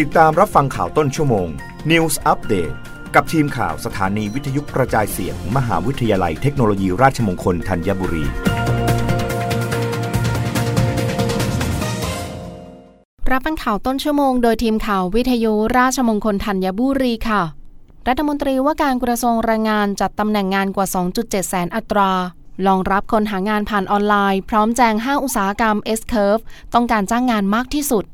ติดตามรับฟังข่าวต้นชั่วโมง News Update กับทีมข่าวสถานีวิทยุกระจายเสียงมมหาวิทยาลัยเทคโนโลยีราชมงคลธัญบุรี รับฟังข่าวต้นชั่วโมงโดยทีมข่าววิทยุราชมงคลธัญบุรีค่ะ รัฐมนตรีว่าการกระทรวงแรงงานจัดตำแหน่งงานกว่า 2.7 แสนอัตรารองรับคนหางานผ่านออนไลน์ พร้อมแจง 5 อุตสาหกรรม S-Curve ต้องการจ้างงานมากที่สุด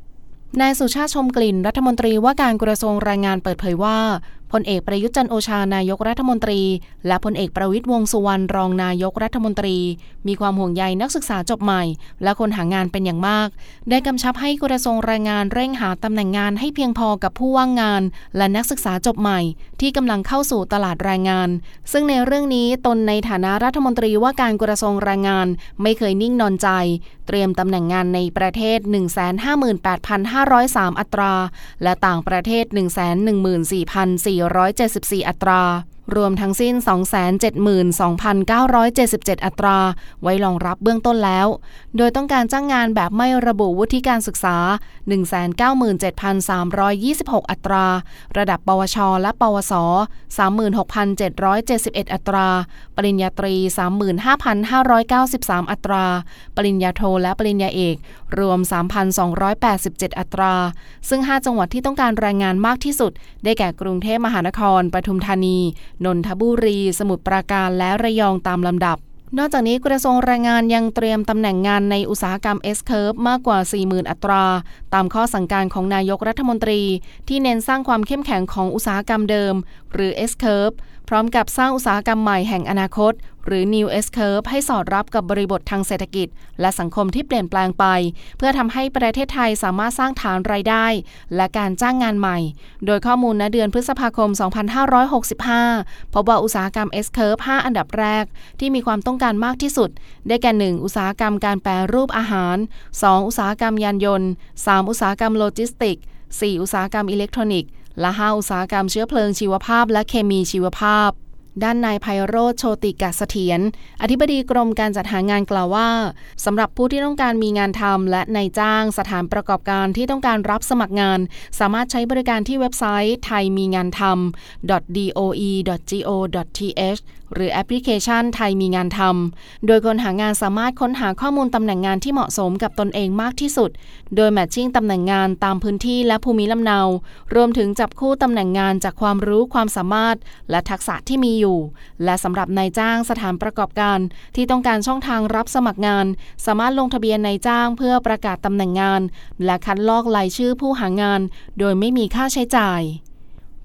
นายสุชาติชมกลิ่นรัฐมนตรีว่าการกระทรวงแรงงานเปิดเผยว่า พลเอกประยุทธ์จันโอชานายกรัฐมนตรี และพลเอกประวิตยวงสุวรรณรองนายกรัฐมนตรี มีความห่วงใยนักศึกษาจบใหม่ และคนหางานเป็นอย่างมาก ได้กำชับให้กระทรวงแรงงานเร่งหาตำแหน่งงานให้เพียงพอกับผู้ว่างงาน และนักศึกษาจบใหม่ ที่กำลังเข้าสู่ตลาดแรงงาน ซึ่งในเรื่องนี้ตนในฐานะรัฐมนตรีว่าการกระทรวงแรงงานไม่เคยนิ่งนอนใจ เตรียมตำแหน่งงานในประเทศ 158,503 อัตรา และต่างประเทศ 114,474 4 อัตรา รวมทั้งสิ้น 272,977 อัตรา ไว้รองรับเบื้องต้นแล้ว โดยต้องการจ้างงานแบบไม่ระบุวุฒิการศึกษา 197,326 อัตรา ระดับปวช และปวส 36,771 อัตรา ปริญญาตรี 35,593 อัตรา ปริญญาโทและปริญญาเอก รวม 3,287 อัตรา ซึ่ง 5 จังหวัดที่ต้องการแรงงานมากที่สุด ได้แก่กรุงเทพมหานคร ปทุมธานีนนทบุรี สมุทรปราการและระยองตามลำดับ นอกจากนี้กระทรวงแรงงานยังเตรียมตำแหน่งงานในอุตสาหกรรม S-Curve มากกว่า 40,000 อัตรา ตามข้อสั่งการของนายกรัฐมนตรี ที่เน้นสร้างความเข้มแข็งของอุตสาหกรรมเดิม หรือ S-Curve พร้อมกับสร้างอุตสาหกรรมใหม่แห่งอนาคต หรือ New S Curve ให้สอดรับกับบริบททางเศรษฐกิจ และสังคมที่เปลี่ยนแปลงไป เพื่อทำให้ประเทศไทยสามารถสร้างฐานรายได้ และการจ้างงานใหม่ โดยข้อมูลณเดือนพฤษภาคม 2565 พบว่าอุตสาหกรรม S Curve 5 อันดับแรก ที่มีความต้องการมากที่สุด ได้แก่ 1 อุตสาหกรรมการแปรรูปอาหาร 2 อุตสาหกรรมยานยนต์ 3 อุตสาหกรรมโลจิสติก 4 อุตสาหกรรมอิเล็กทรอนิกส์และ5อุตสาหกรรมเชื้อเพลิงชีวภาพและเคมีชีวภาพ ด้านนายไพโรจน์โชติกเสถียรอธิบดีกรมการจัดหางานกล่าวว่าสำหรับผู้ที่ต้องการมีงานทำและนายจ้างสถานประกอบการที่ต้องการรับสมัครงาน สามารถใช้บริการที่เว็บไซต์ไทยมีงานทำ doe.go.th หรือแอปพลิเคชันไทยมีงานทำ โดยคนหางานสามารถค้นหาข้อมูลตำแหน่งงานที่เหมาะสมกับตนเองมากที่สุด โดยแมทชิ่งตำแหน่งงานตามพื้นที่และภูมิลำเนา รวมถึงจับคู่ตำแหน่งงานจากความรู้ความสามารถ และทักษะที่มีอยู่ และสำหรับนายจ้างสถานประกอบการ ที่ต้องการช่องทางรับสมัครงาน สามารถลงทะเบียนนายจ้างเพื่อประกาศตำแหน่งงาน และคัดลอกรายชื่อผู้หางาน โดยไม่มีค่าใช้จ่าย